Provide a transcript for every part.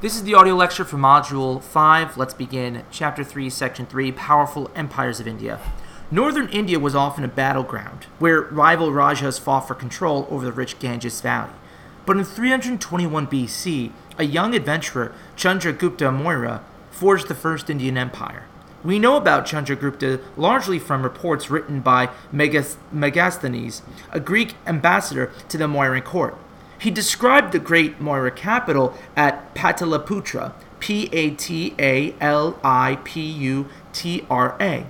This is the audio lecture for Module 5. Let's begin. Chapter 3, Section 3 Powerful Empires of India. Northern India was often a battleground where rival Rajas fought for control over the rich Ganges Valley. But in 321 BC, a young adventurer, Chandragupta Maurya, forged the first Indian empire. We know about Chandragupta largely from reports written by Megasthenes, a Greek ambassador to the Mauryan court. He described the great Maurya capital at Pataliputra, P A T A L I P U T R A.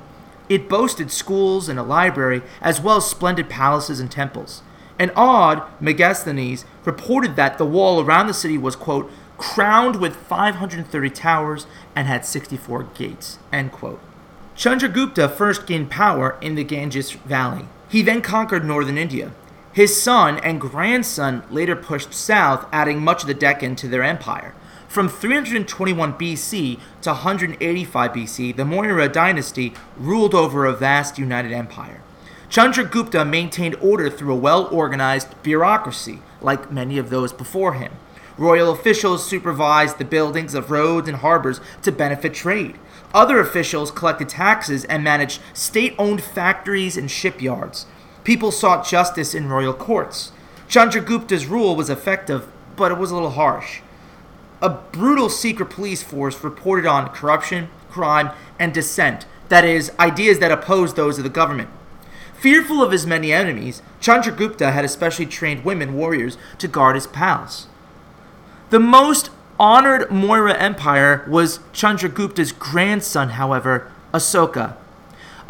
It boasted schools and a library, as well as splendid palaces and temples. An odd Megasthenes reported that the wall around the city was, quote, crowned with 530 towers and had 64 gates, end quote. Chandragupta first gained power in the Ganges Valley. He then conquered northern India. His son and grandson later pushed south, adding much of the Deccan to their empire. From 321 BC to 185 BC, the Maurya dynasty ruled over a vast united empire. Chandragupta maintained order through a well organized bureaucracy, like many of those before him. Royal officials supervised the buildings of roads and harbors to benefit trade. Other officials collected taxes and managed state owned factories and shipyards. People sought justice in royal courts. Chandragupta's rule was effective, but it was a little harsh. A brutal secret police force reported on corruption, crime, and dissent that is, ideas that opposed those of the government. Fearful of his many enemies, Chandragupta had especially trained women warriors to guard his palace. The most honored Maurya Empire was Chandragupta's grandson, however, Asoka.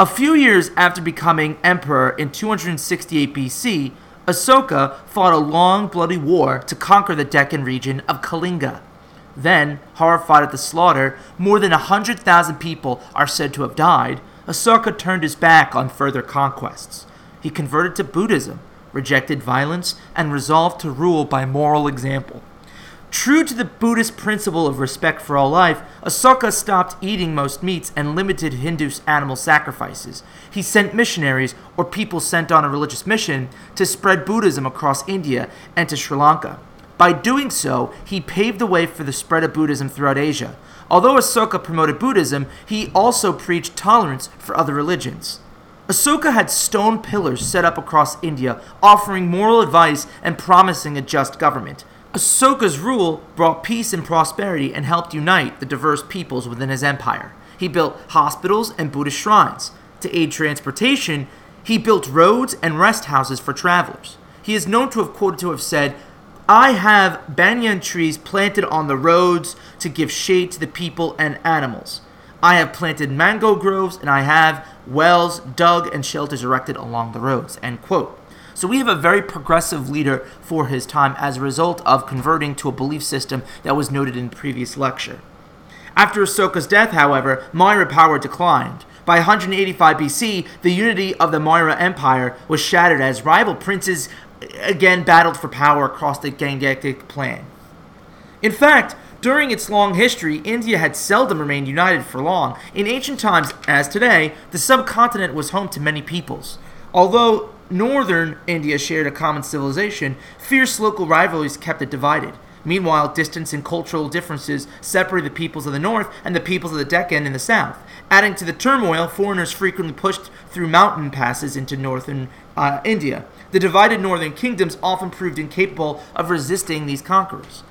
A few years after becoming emperor in 268 BC, Asoka fought a long, bloody war to conquer the Deccan region of Kalinga. Then, horrified at the slaughter, more than 100,000 people are said to have died. Asoka turned his back on further conquests. He converted to Buddhism, rejected violence, and resolved to rule by moral example. True to the Buddhist principle of respect for all life, Asoka stopped eating most meats and limited Hindu animal sacrifices. He sent missionaries, or people sent on a religious mission, to spread Buddhism across India and to Sri Lanka. By doing so, he paved the way for the spread of Buddhism throughout Asia. Although Asoka promoted Buddhism, he also preached tolerance for other religions. Asoka had stone pillars set up across India, offering moral advice and promising a just government. Asoka's rule brought peace and prosperity and helped unite the diverse peoples within his empire. He built hospitals and Buddhist shrines. To aid transportation, he built roads and rest houses for travelers. He is known to have quoted to have said, I have banyan trees planted on the roads to give shade to the people and animals. I have planted mango groves and I have wells dug and shelters erected along the roads. End quote. So we have a very progressive leader for his time as a result of converting to a belief system that was noted in the previous lecture. After Asoka's death, however, Maurya power declined. By 185 BC, the unity of the Maurya Empire was shattered as rival princes again battled for power across the Gangetic plain. In fact, during its long history, India had seldom remained united for long. In ancient times, as today, the subcontinent was home to many peoples. Although northern India shared a common civilization, fierce local rivalries kept it divided. Meanwhile, distance and cultural differences separated the peoples of the north and the peoples of the Deccan in the south. Adding to the turmoil, foreigners frequently pushed through mountain passes into northern uh, India. The divided northern kingdoms often proved incapable of resisting these conquerors.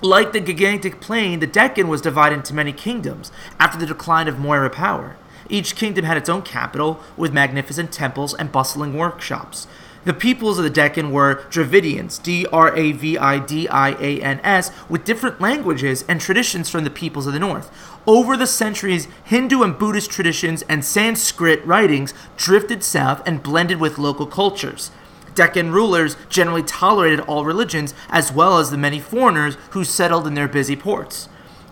Like the Gangetic Plain, the Deccan was divided into many kingdoms after the decline of Maurya power. Each kingdom had its own capital, with magnificent temples and bustling workshops. The peoples of the Deccan were Dravidians, D R A V I D I A N S, with different languages and traditions from the peoples of the north. Over the centuries, Hindu and Buddhist traditions and Sanskrit writings drifted south and blended with local cultures. Deccan rulers generally tolerated all religions as well as the many foreigners who settled in their busy ports.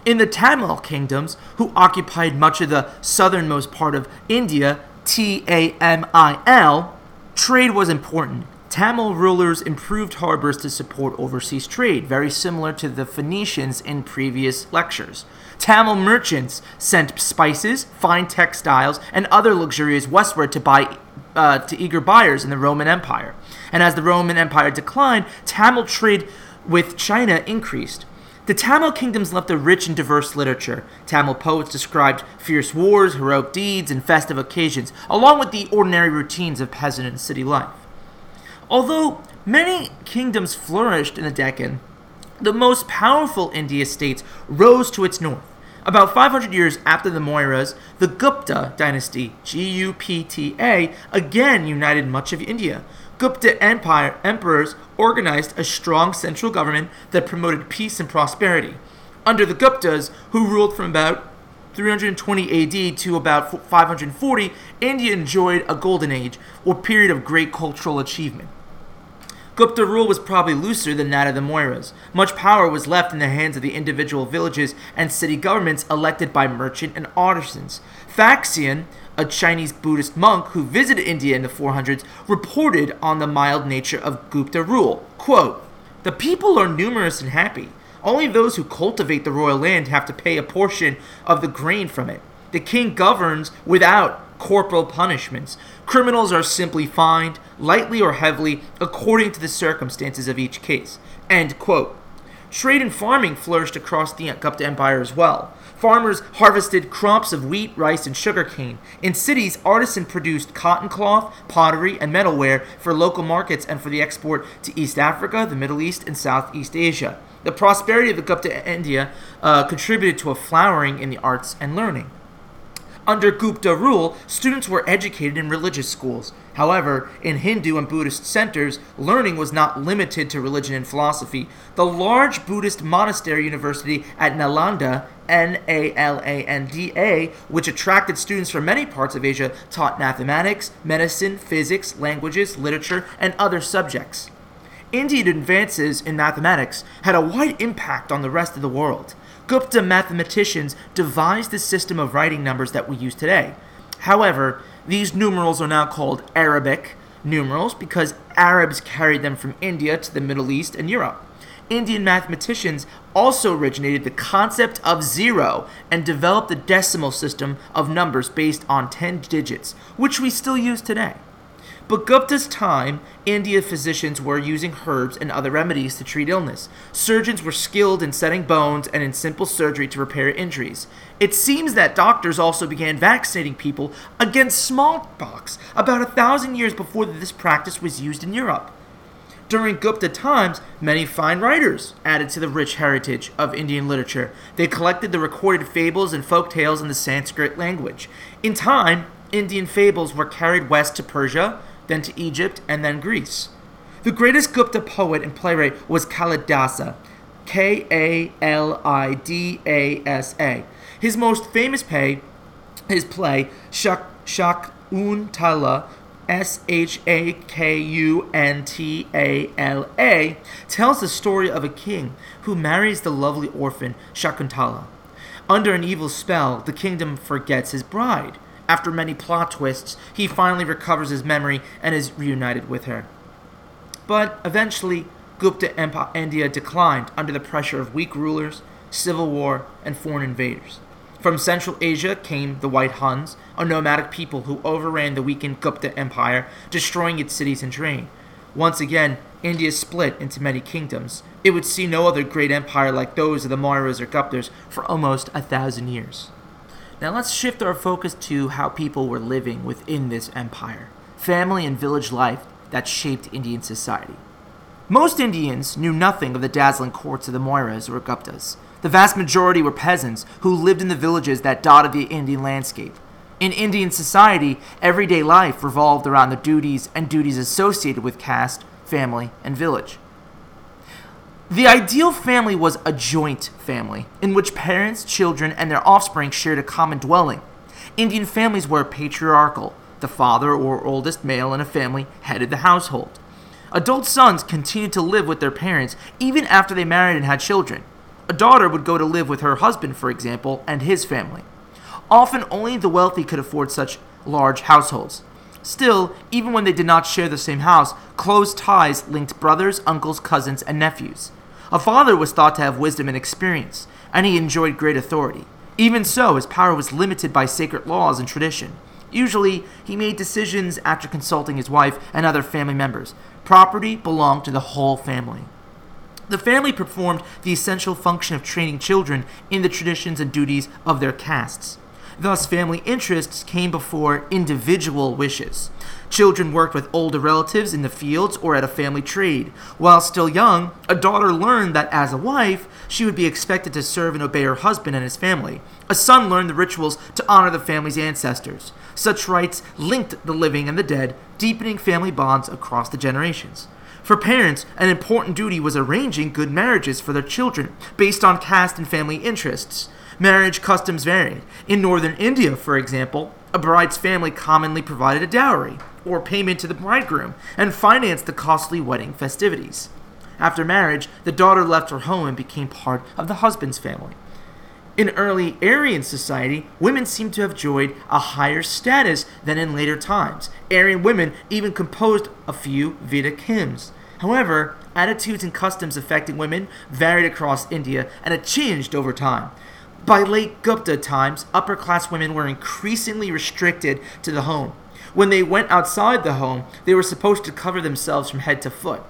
In the Tamil kingdoms, who occupied much of the southernmost part of India, T A M I L, trade was important. Tamil rulers improved harbors to support overseas trade, very similar to the Phoenicians in previous lectures. Tamil merchants sent spices, fine textiles, and other luxuries westward to buy uh, to eager buyers in the Roman Empire. And as the Roman Empire declined, Tamil trade with China increased. The Tamil kingdoms left a rich and diverse literature. Tamil poets described fierce wars, heroic deeds, and festive occasions, along with the ordinary routines of peasant and city life. Although many kingdoms flourished in the Deccan, the most powerful India states rose to its north. About 500 years after the Mauryas, the Gupta dynasty, G U P T A, again united much of India. Gupta Empire emperors organized a strong central government that promoted peace and prosperity. Under the Guptas, who ruled from about 320 AD to about 540, India enjoyed a golden age or period of great cultural achievement. Gupta rule was probably looser than that of the Mauryas. Much power was left in the hands of the individual villages and city governments elected by merchant and artisans. Faxian, a Chinese Buddhist monk who visited India in the 400s, reported on the mild nature of Gupta rule. Quote, the people are numerous and happy. Only those who cultivate the royal land have to pay a portion of the grain from it. The king governs without corporal punishments. Criminals are simply fined, lightly or heavily, according to the circumstances of each case. End quote. Trade and farming flourished across the Gupta Empire as well. Farmers harvested crops of wheat, rice, and sugarcane. In cities, artisans produced cotton cloth, pottery, and metalware for local markets and for the export to East Africa, the Middle East, and Southeast Asia. The prosperity of the Gupta India uh, contributed to a flowering in the arts and learning. Under Gupta rule, students were educated in religious schools. However, in Hindu and Buddhist centers, learning was not limited to religion and philosophy. The large Buddhist monastery university at Nalanda, N A L A N D A, which attracted students from many parts of Asia, taught mathematics, medicine, physics, languages, literature, and other subjects. Indian advances in mathematics had a wide impact on the rest of the world. Gupta mathematicians devised the system of writing numbers that we use today. However, these numerals are now called Arabic numerals because Arabs carried them from India to the Middle East and Europe. Indian mathematicians also originated the concept of zero and developed the decimal system of numbers based on 10 digits, which we still use today. But Gupta's time, India physicians were using herbs and other remedies to treat illness. Surgeons were skilled in setting bones and in simple surgery to repair injuries. It seems that doctors also began vaccinating people against smallpox about a thousand years before this practice was used in Europe. During Gupta times, many fine writers added to the rich heritage of Indian literature. They collected the recorded fables and folk tales in the Sanskrit language. In time, Indian fables were carried west to Persia, then to Egypt, and then Greece. The greatest Gupta poet and playwright was Kalidasa, K A L I D A S A. His most famous play, his play Shak Shakuntala, S H A K U N T A L A, tells the story of a king who marries the lovely orphan Shakuntala. Under an evil spell, the kingdom forgets his bride. After many plot twists, he finally recovers his memory and is reunited with her. But eventually, Gupta Empire India declined under the pressure of weak rulers, civil war, and foreign invaders. From Central Asia came the White Huns, a nomadic people who overran the weakened Gupta Empire, destroying its cities and terrain. Once again, India split into many kingdoms. It would see no other great empire like those of the Mauryas or Guptas for almost a thousand years. Now let's shift our focus to how people were living within this empire family and village life that shaped Indian society. Most Indians knew nothing of the dazzling courts of the Mauryas or Guptas. The vast majority were peasants who lived in the villages that dotted the Indian landscape. In Indian society, everyday life revolved around the duties and duties associated with caste, family, and village. The ideal family was a joint family, in which parents, children, and their offspring shared a common dwelling. Indian families were patriarchal. The father or oldest male in a family headed the household. Adult sons continued to live with their parents even after they married and had children. A daughter would go to live with her husband, for example, and his family. Often only the wealthy could afford such large households. Still, even when they did not share the same house, close ties linked brothers, uncles, cousins, and nephews. A father was thought to have wisdom and experience, and he enjoyed great authority. Even so, his power was limited by sacred laws and tradition. Usually, he made decisions after consulting his wife and other family members. Property belonged to the whole family. The family performed the essential function of training children in the traditions and duties of their castes. Thus, family interests came before individual wishes. Children worked with older relatives in the fields or at a family trade. While still young, a daughter learned that as a wife, she would be expected to serve and obey her husband and his family. A son learned the rituals to honor the family's ancestors. Such rites linked the living and the dead, deepening family bonds across the generations. For parents, an important duty was arranging good marriages for their children based on caste and family interests. Marriage customs varied. In northern India, for example, a bride's family commonly provided a dowry, or payment to the bridegroom, and financed the costly wedding festivities. After marriage, the daughter left her home and became part of the husband's family. In early Aryan society, women seem to have enjoyed a higher status than in later times. Aryan women even composed a few Vedic hymns. However, attitudes and customs affecting women varied across India and had changed over time. By late Gupta times, upper class women were increasingly restricted to the home. When they went outside the home, they were supposed to cover themselves from head to foot.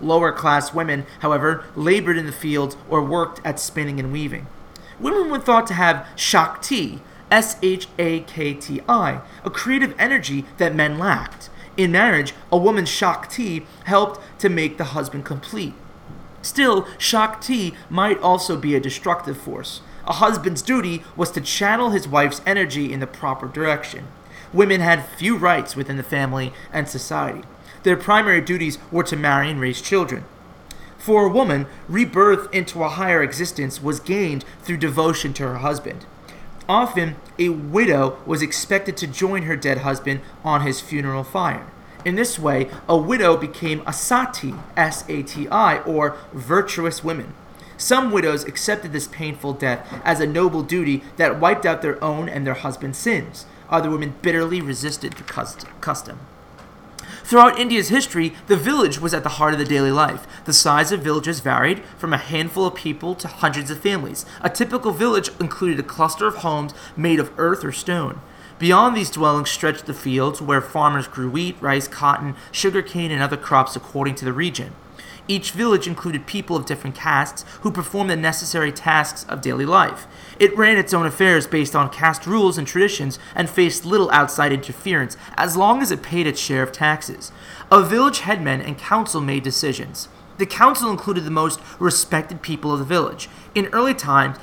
Lower class women, however, labored in the fields or worked at spinning and weaving. Women were thought to have Shakti, S H A K T I, a creative energy that men lacked. In marriage, a woman's Shakti helped to make the husband complete. Still, Shakti might also be a destructive force. A husband's duty was to channel his wife's energy in the proper direction. Women had few rights within the family and society. Their primary duties were to marry and raise children. For a woman, rebirth into a higher existence was gained through devotion to her husband. Often, a widow was expected to join her dead husband on his funeral fire. In this way, a widow became a sati, S A T I, or virtuous woman. Some widows accepted this painful death as a noble duty that wiped out their own and their husband's sins. Other women bitterly resisted the custom. Throughout India's history, the village was at the heart of the daily life. The size of villages varied from a handful of people to hundreds of families. A typical village included a cluster of homes made of earth or stone. Beyond these dwellings stretched the fields where farmers grew wheat, rice, cotton, sugarcane, and other crops according to the region. Each village included people of different castes who performed the necessary tasks of daily life. It ran its own affairs based on caste rules and traditions and faced little outside interference as long as it paid its share of taxes. A village headman and council made decisions. The council included the most respected people of the village. In early times,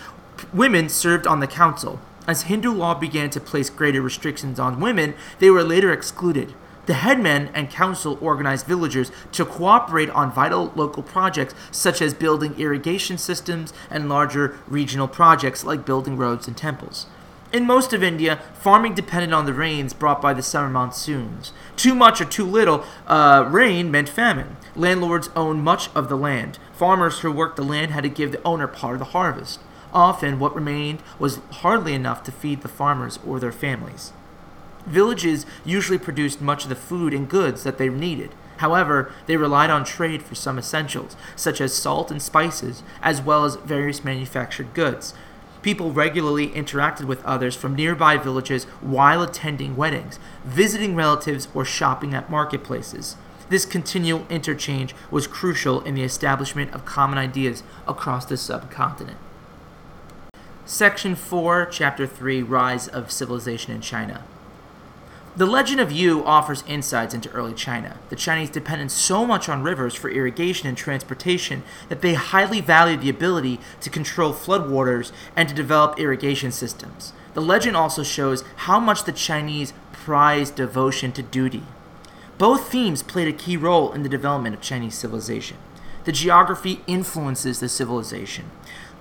women served on the council. As Hindu law began to place greater restrictions on women, they were later excluded. The headmen and council organized villagers to cooperate on vital local projects such as building irrigation systems and larger regional projects like building roads and temples. In most of India, farming depended on the rains brought by the summer monsoons. Too much or too little uh, rain meant famine. Landlords owned much of the land. Farmers who worked the land had to give the owner part of the harvest. Often, what remained was hardly enough to feed the farmers or their families. Villages usually produced much of the food and goods that they needed. However, they relied on trade for some essentials, such as salt and spices, as well as various manufactured goods. People regularly interacted with others from nearby villages while attending weddings, visiting relatives, or shopping at marketplaces. This continual interchange was crucial in the establishment of common ideas across the subcontinent. Section 4, Chapter 3 Rise of Civilization in China. The Legend of Yu offers insights into early China. The Chinese depended so much on rivers for irrigation and transportation that they highly valued the ability to control floodwaters and to develop irrigation systems. The legend also shows how much the Chinese prized devotion to duty. Both themes played a key role in the development of Chinese civilization. The geography influences the civilization.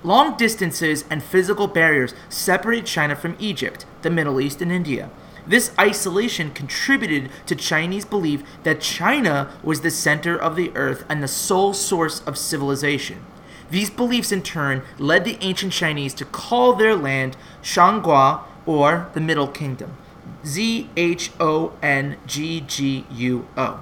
Long distances and physical barriers separated China from Egypt, the Middle East, and India. This isolation contributed to Chinese belief that China was the center of the earth and the sole source of civilization. These beliefs, in turn, led the ancient Chinese to call their land Zhongguo, or the Middle Kingdom. Z H O N G G U O.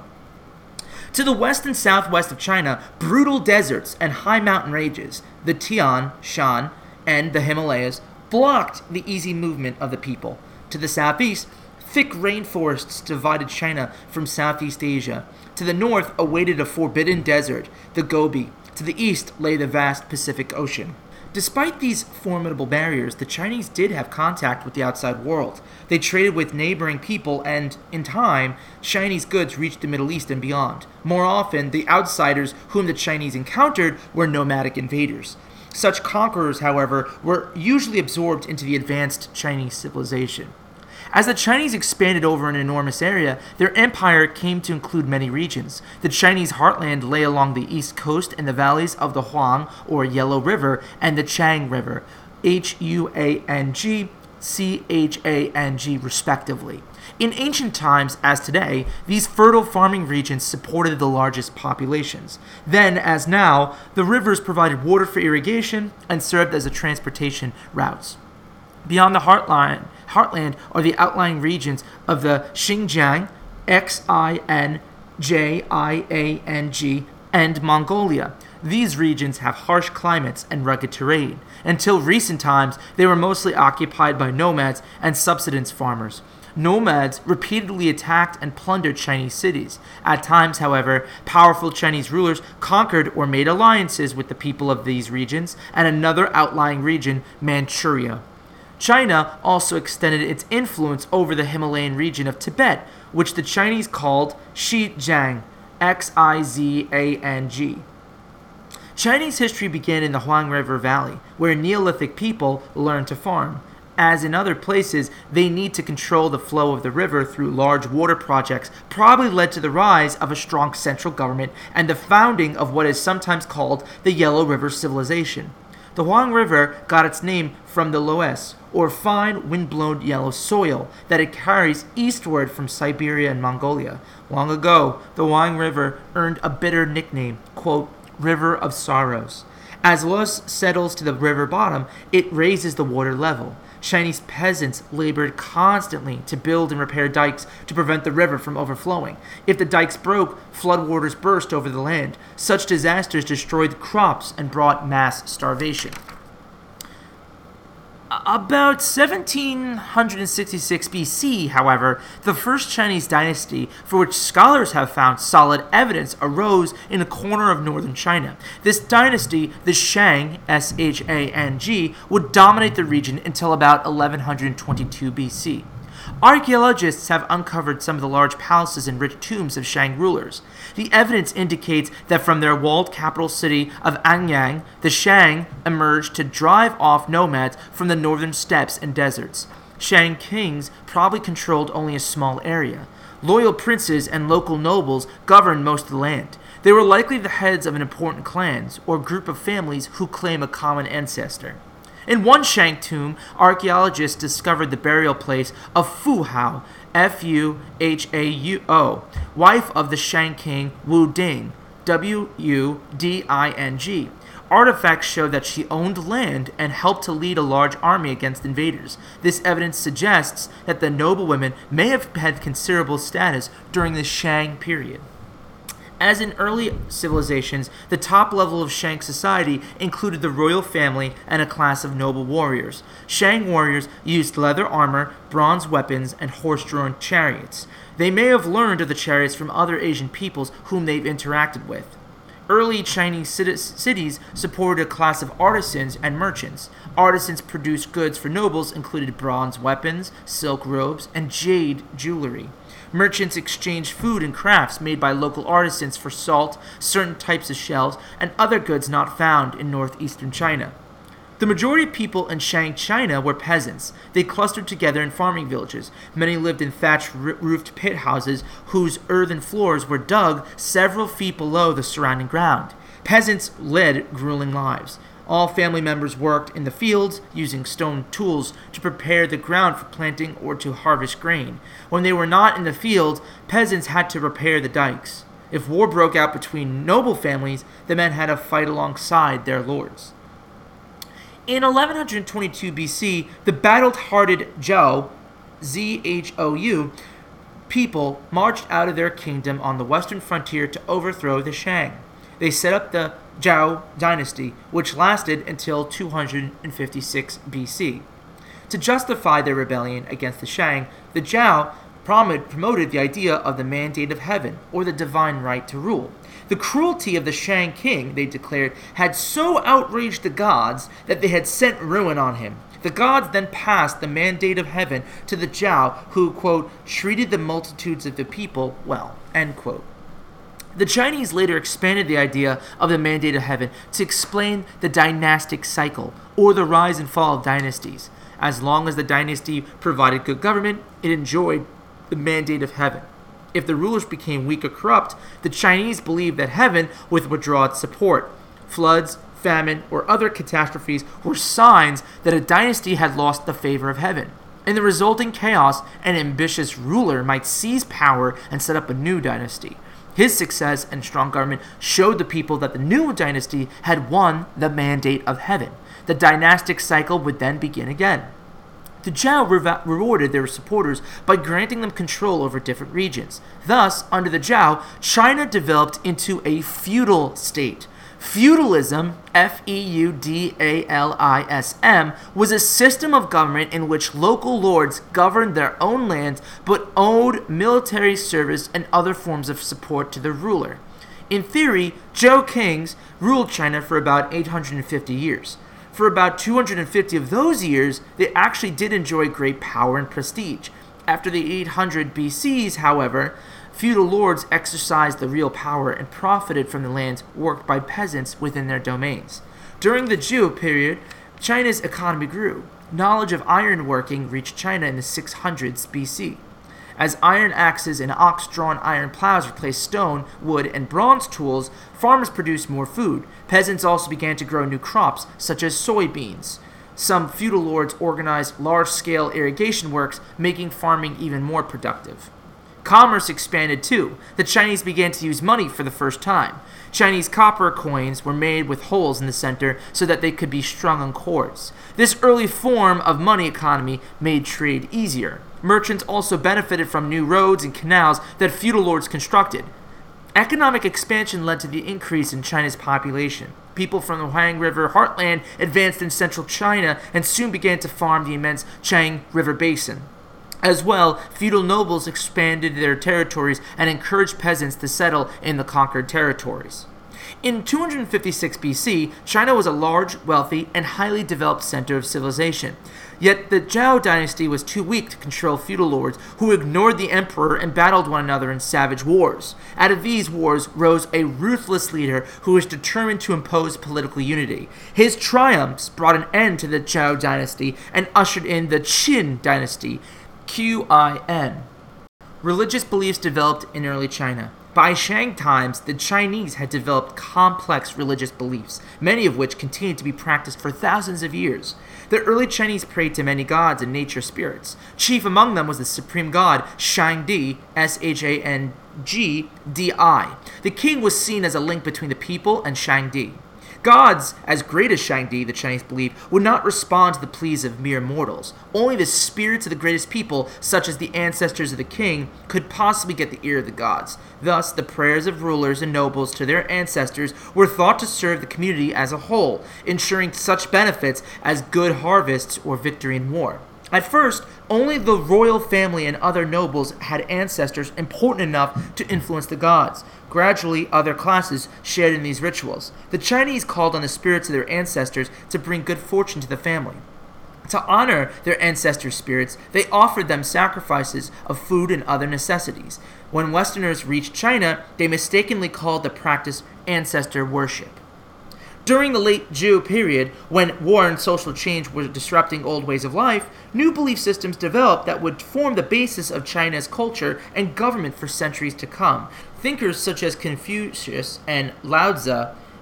To the west and southwest of China, brutal deserts and high mountain ranges, the Tian, Shan, and the Himalayas, blocked the easy movement of the people. To the southeast, thick rainforests divided China from Southeast Asia. To the north awaited a forbidden desert, the Gobi. To the east lay the vast Pacific Ocean. Despite these formidable barriers, the Chinese did have contact with the outside world. They traded with neighboring people, and, in time, Chinese goods reached the Middle East and beyond. More often, the outsiders whom the Chinese encountered were nomadic invaders. Such conquerors, however, were usually absorbed into the advanced Chinese civilization. As the Chinese expanded over an enormous area, their empire came to include many regions. The Chinese heartland lay along the east coast in the valleys of the Huang or Yellow River and the Chang River, H U A N G, C H A N G, respectively. In ancient times, as today, these fertile farming regions supported the largest populations. Then, as now, the rivers provided water for irrigation and served as a transportation routes. Beyond the heartline, heartland are the outlying regions of the Xinjiang, X I N J I A N G, and Mongolia. These regions have harsh climates and rugged terrain. Until recent times, they were mostly occupied by nomads and subsistence farmers. Nomads repeatedly attacked and plundered Chinese cities. At times, however, powerful Chinese rulers conquered or made alliances with the people of these regions and another outlying region, Manchuria. China also extended its influence over the Himalayan region of Tibet, which the Chinese called Xizang, X I Z A N G. Chinese history began in the Huang River Valley, where Neolithic people learned to farm. As in other places, they need to control the flow of the river through large water projects, probably led to the rise of a strong central government and the founding of what is sometimes called the Yellow River Civilization. The Huang River got its name from the loess, or fine wind-blown yellow soil that it carries eastward from Siberia and Mongolia. Long ago, the Huang River earned a bitter nickname, quote, River of Sorrows. As loess settles to the river bottom, it raises the water level. Chinese peasants labored constantly to build and repair dikes to prevent the river from overflowing. If the dikes broke, floodwaters burst over the land. Such disasters destroyed crops and brought mass starvation. About 1766 BC, however, the first Chinese dynasty, for which scholars have found solid evidence, arose in a corner of northern China. This dynasty, the Shang, S H A N G, would dominate the region until about 1122 BC. Archaeologists have uncovered some of the large palaces and rich tombs of Shang rulers. The evidence indicates that from their walled capital city of Anyang, the Shang emerged to drive off nomads from the northern steppes and deserts. Shang kings probably controlled only a small area. Loyal princes and local nobles governed most of the land. They were likely the heads of an important clans or group of families who claim a common ancestor. In one Shang tomb, archaeologists discovered the burial place of Fu Hao, F U H A U O, wife of the Shang king Wu Ding, W U D I N G. Artifacts show that she owned land and helped to lead a large army against invaders. This evidence suggests that the noblewomen may have had considerable status during the Shang period. As in early civilizations, the top level of Shang society included the royal family and a class of noble warriors. Shang warriors used leather armor, bronze weapons, and horse drawn chariots. They may have learned of the chariots from other Asian peoples whom they've interacted with. Early Chinese cities supported a class of artisans and merchants. Artisans produced goods for nobles included bronze weapons, silk robes, and jade jewelry. Merchants exchanged food and crafts made by local artisans for salt, certain types of shells, and other goods not found in northeastern China. The majority of people in Shang China were peasants. They clustered together in farming villages. Many lived in thatched roofed pit houses whose earthen floors were dug several feet below the surrounding ground. Peasants led grueling lives. All family members worked in the fields using stone tools to prepare the ground for planting or to harvest grain. When they were not in the field, peasants had to repair the dikes. If war broke out between noble families, the men had to fight alongside their lords. In 1122 BC, the battle hardened Zhou, Z H O U, people marched out of their kingdom on the western frontier to overthrow the Shang. They set up the Zhou dynasty, which lasted until 256 BC. To justify their rebellion against the Shang, the Zhou promoted the idea of the mandate of heaven, or the divine right to rule. The cruelty of the Shang king, they declared, had so outraged the gods that they had sent ruin on him. The gods then passed the mandate of heaven to the Zhou, who, quote, treated the multitudes of the people well, end quote. The Chinese later expanded the idea of the mandate of heaven to explain the dynastic cycle, or the rise and fall of dynasties. As long as the dynasty provided good government, it enjoyed the mandate of heaven. If the rulers became weak or corrupt, the Chinese believed that heaven would withdraw its support. Floods, famine, or other catastrophes were signs that a dynasty had lost the favor of heaven. In the resulting chaos, an ambitious ruler might seize power and set up a new dynasty. His success and strong government showed the people that the new dynasty had won the mandate of heaven. The dynastic cycle would then begin again. The Zhou re- rewarded their supporters by granting them control over different regions. Thus, under the Zhou, China developed into a feudal state. Feudalism, F E U D A L I S M, was a system of government in which local lords governed their own lands but owed military service and other forms of support to the ruler. In theory, Zhou kings ruled China for about 850 years. For about 250 of those years, they actually did enjoy great power and prestige. After the 800 BCs, however, feudal lords exercised the real power and profited from the lands worked by peasants within their domains. During the Zhou period, China's economy grew. Knowledge of ironworking reached China in the 600s BC. As iron axes and ox drawn iron plows replaced stone, wood, and bronze tools, farmers produced more food. Peasants also began to grow new crops, such as soybeans. Some feudal lords organized large scale irrigation works, making farming even more productive. Commerce expanded too. The Chinese began to use money for the first time. Chinese copper coins were made with holes in the center so that they could be strung on cords. This early form of money economy made trade easier. Merchants also benefited from new roads and canals that feudal lords constructed. Economic expansion led to the increase in China's population. People from the Huang River heartland advanced in central China and soon began to farm the immense Chang River basin. As well, feudal nobles expanded their territories and encouraged peasants to settle in the conquered territories. In 256 BC, China was a large, wealthy, and highly developed center of civilization. Yet the Zhou dynasty was too weak to control feudal lords who ignored the emperor and battled one another in savage wars. Out of these wars rose a ruthless leader who was determined to impose political unity. His triumphs brought an end to the Zhou dynasty and ushered in the Qin dynasty. Q I N. Religious beliefs developed in early China. By Shang times, the Chinese had developed complex religious beliefs, many of which continued to be practiced for thousands of years. The early Chinese prayed to many gods and nature spirits. Chief among them was the supreme god Shangdi, S H A N G D I. The king was seen as a link between the people and Shangdi. Gods, as great as Shangdi, the Chinese believe, would not respond to the pleas of mere mortals. Only the spirits of the greatest people, such as the ancestors of the king, could possibly get the ear of the gods. Thus, the prayers of rulers and nobles to their ancestors were thought to serve the community as a whole, ensuring such benefits as good harvests or victory in war. At first, only the royal family and other nobles had ancestors important enough to influence the gods. Gradually, other classes shared in these rituals. The Chinese called on the spirits of their ancestors to bring good fortune to the family. To honor their ancestor spirits, they offered them sacrifices of food and other necessities. When Westerners reached China, they mistakenly called the practice ancestor worship. During the late Zhou period, when war and social change were disrupting old ways of life, new belief systems developed that would form the basis of China's culture and government for centuries to come. Thinkers such as Confucius and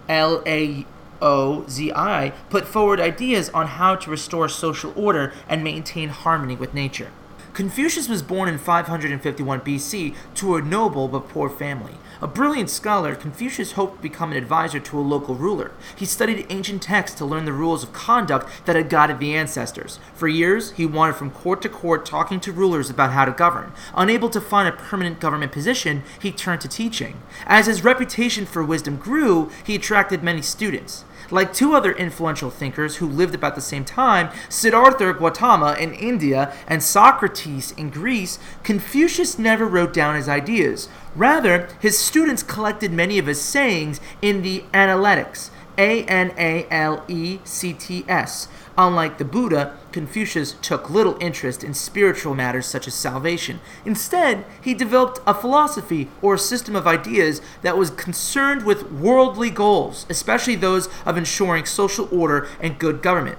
L A O Z I, put forward ideas on how to restore social order and maintain harmony with nature. Confucius was born in 551 BC to a noble but poor family. A brilliant scholar, Confucius hoped to become an advisor to a local ruler. He studied ancient texts to learn the rules of conduct that had guided the ancestors. For years, he wandered from court to court talking to rulers about how to govern. Unable to find a permanent government position, he turned to teaching. As his reputation for wisdom grew, he attracted many students. Like two other influential thinkers who lived about the same time, Siddhartha Gautama in India and Socrates in Greece, Confucius never wrote down his ideas. Rather, his students collected many of his sayings in the Analects, A N A L E C T S. Unlike the Buddha, Confucius took little interest in spiritual matters such as salvation. Instead, he developed a philosophy or a system of ideas that was concerned with worldly goals, especially those of ensuring social order and good government.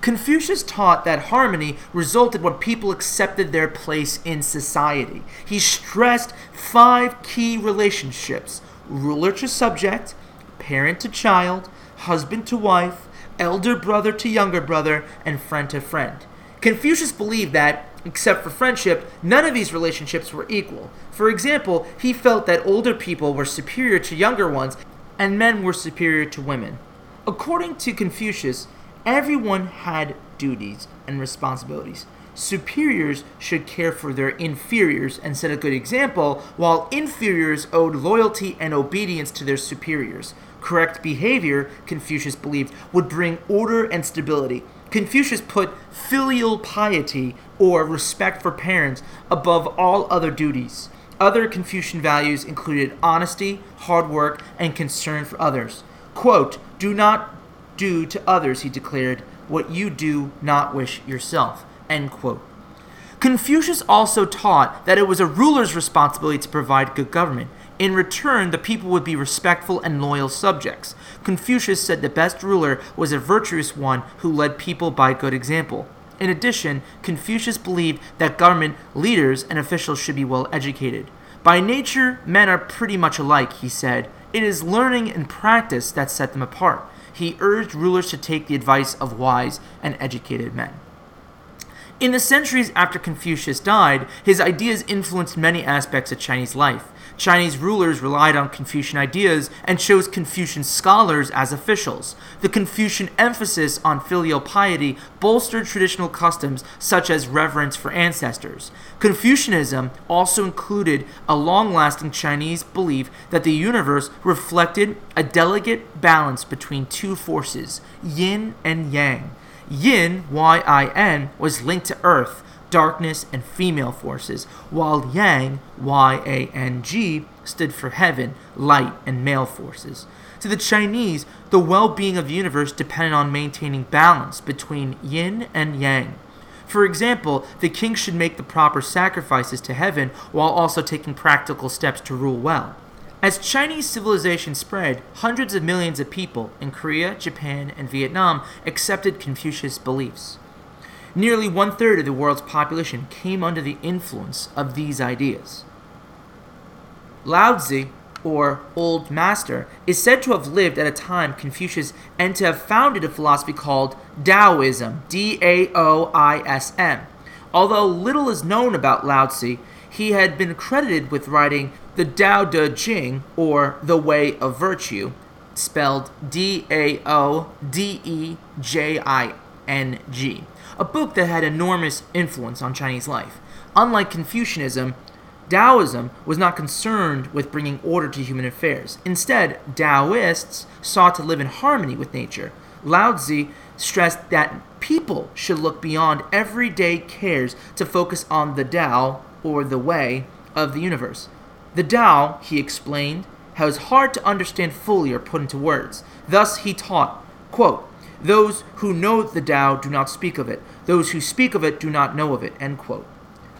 Confucius taught that harmony resulted when people accepted their place in society. He stressed five key relationships ruler to subject, parent to child, husband to wife, elder brother to younger brother, and friend to friend. Confucius believed that, except for friendship, none of these relationships were equal. For example, he felt that older people were superior to younger ones, and men were superior to women. According to Confucius, everyone had duties and responsibilities. Superiors should care for their inferiors and set a good example, while inferiors owed loyalty and obedience to their superiors. Correct behavior, Confucius believed, would bring order and stability. Confucius put filial piety, or respect for parents, above all other duties. Other Confucian values included honesty, hard work, and concern for others. Quote, Do not do to others, he declared, what you do not wish yourself. End quote. Confucius also taught that it was a ruler's responsibility to provide good government. In return, the people would be respectful and loyal subjects. Confucius said the best ruler was a virtuous one who led people by good example. In addition, Confucius believed that government leaders and officials should be well educated. By nature, men are pretty much alike, he said. It is learning and practice that set them apart. He urged rulers to take the advice of wise and educated men. In the centuries after Confucius died, his ideas influenced many aspects of Chinese life. Chinese rulers relied on Confucian ideas and chose Confucian scholars as officials. The Confucian emphasis on filial piety bolstered traditional customs such as reverence for ancestors. Confucianism also included a long lasting Chinese belief that the universe reflected a delicate balance between two forces, yin and yang. Yin, Y I N, was linked to earth, darkness, and female forces, while Yang, Y A N G, stood for heaven, light, and male forces. To the Chinese, the well being of the universe depended on maintaining balance between yin and yang. For example, the king should make the proper sacrifices to heaven while also taking practical steps to rule well. As Chinese civilization spread, hundreds of millions of people in Korea, Japan, and Vietnam accepted Confucius beliefs. Nearly one third of the world's population came under the influence of these ideas. Lao Tzu, or Old Master, is said to have lived at a time Confucius and to have founded a philosophy called Daoism, D A O I S M. Although little is known about Lao Tzu, he had been credited with writing the Tao Te Ching, or The Way of Virtue, spelled D A O D E J I N G, a book that had enormous influence on Chinese life. Unlike Confucianism, Taoism was not concerned with bringing order to human affairs. Instead, Taoists sought to live in harmony with nature. Lao Tzu stressed that people should look beyond everyday cares to focus on the Tao, or the way, of the universe. The Tao, he explained, has hard to understand fully or put into words. Thus he taught, quote, Those who know the Tao do not speak of it. Those who speak of it do not know of it. End quote.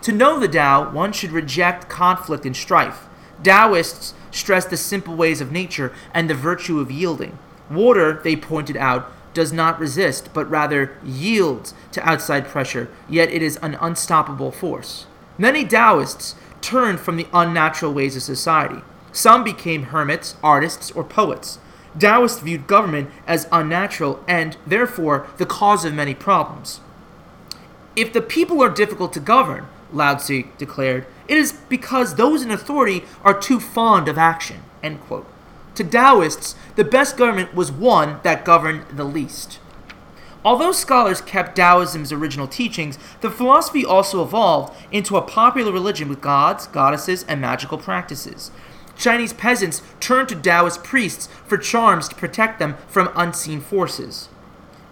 To know the Tao, one should reject conflict and strife. Taoists stress the simple ways of nature and the virtue of yielding. Water, they pointed out, does not resist, but rather yields to outside pressure, yet it is an unstoppable force. Many Taoists turned from the unnatural ways of society. Some became hermits, artists, or poets. Taoists viewed government as unnatural and, therefore, the cause of many problems. If the people are difficult to govern, Lao Tzu declared, it is because those in authority are too fond of action. To Taoists, the best government was one that governed the least. Although scholars kept Taoism's original teachings, the philosophy also evolved into a popular religion with gods, goddesses, and magical practices. Chinese peasants turned to Taoist priests for charms to protect them from unseen forces.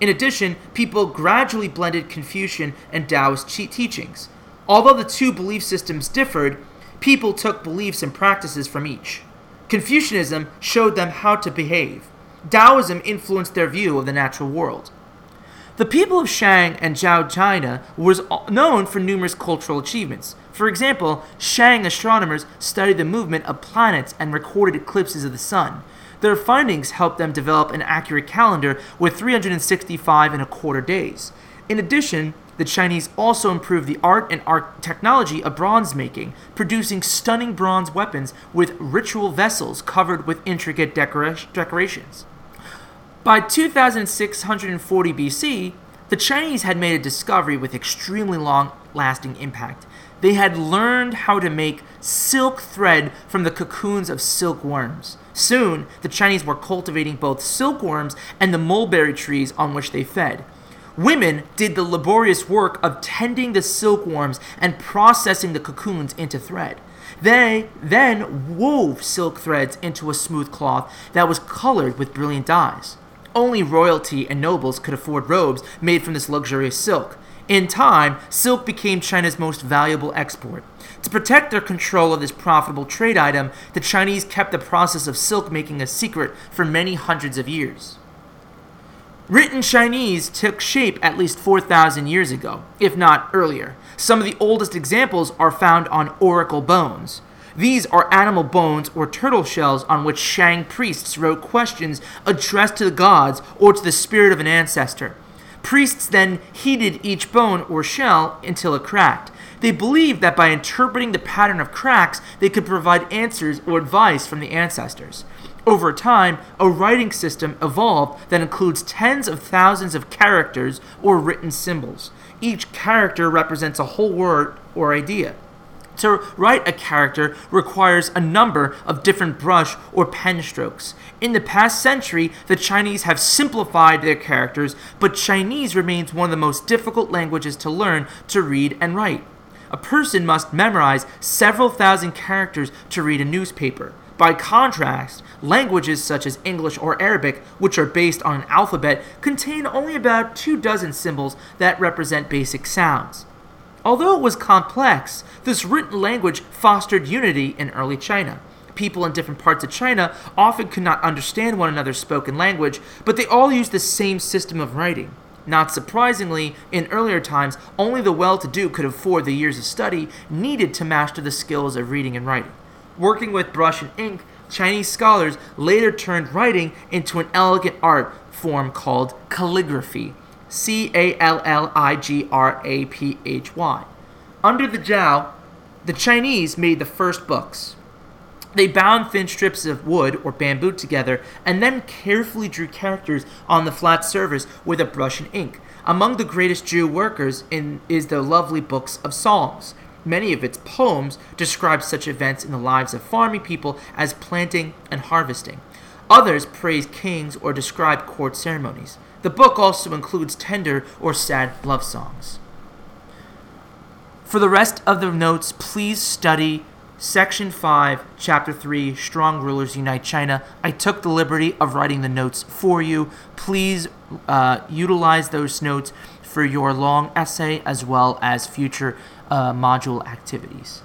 In addition, people gradually blended Confucian and Taoist teachings. Although the two belief systems differed, people took beliefs and practices from each. Confucianism showed them how to behave. Taoism influenced their view of the natural world. The people of Shang and Zhou China was uh, known for numerous cultural achievements. For example, Shang astronomers studied the movement of planets and recorded eclipses of the sun. Their findings helped them develop an accurate calendar with 365 and a quarter days. In addition, the Chinese also improved the art and art technology of bronze making, producing stunning bronze weapons with ritual vessels covered with intricate decora- decorations. By 2640 BC, the Chinese had made a discovery with extremely long lasting impact. They had learned how to make silk thread from the cocoons of silkworms. Soon, the Chinese were cultivating both silkworms and the mulberry trees on which they fed. Women did the laborious work of tending the silkworms and processing the cocoons into thread. They then wove silk threads into a smooth cloth that was colored with brilliant dyes. Only royalty and nobles could afford robes made from this luxurious silk. In time, silk became China's most valuable export. To protect their control of this profitable trade item, the Chinese kept the process of silk making a secret for many hundreds of years. Written Chinese took shape at least 4,000 years ago, if not earlier. Some of the oldest examples are found on oracle bones. These are animal bones or turtle shells on which Shang priests wrote questions addressed to the gods or to the spirit of an ancestor. Priests then heated each bone or shell until it cracked. They believed that by interpreting the pattern of cracks, they could provide answers or advice from the ancestors. Over time, a writing system evolved that includes tens of thousands of characters or written symbols. Each character represents a whole word or idea. To write a character requires a number of different brush or pen strokes. In the past century, the Chinese have simplified their characters, but Chinese remains one of the most difficult languages to learn to read and write. A person must memorize several thousand characters to read a newspaper. By contrast, languages such as English or Arabic, which are based on an alphabet, contain only about two dozen symbols that represent basic sounds. Although it was complex, this written language fostered unity in early China. People in different parts of China often could not understand one another's spoken language, but they all used the same system of writing. Not surprisingly, in earlier times, only the well to do could afford the years of study needed to master the skills of reading and writing. Working with brush and ink, Chinese scholars later turned writing into an elegant art form called calligraphy. C A L L I G R A P H Y. Under the Zhou, the Chinese made the first books. They bound thin strips of wood or bamboo together and then carefully drew characters on the flat surface with a brush and ink. Among the greatest Zhou workers in, is the lovely books of Psalms, Many of its poems describe such events in the lives of farming people as planting and harvesting. Others praise kings or describe court ceremonies. The book also includes tender or sad love songs. For the rest of the notes, please study Section 5, Chapter 3 Strong Rulers Unite China. I took the liberty of writing the notes for you. Please uh, utilize those notes for your long essay as well as future uh, module activities.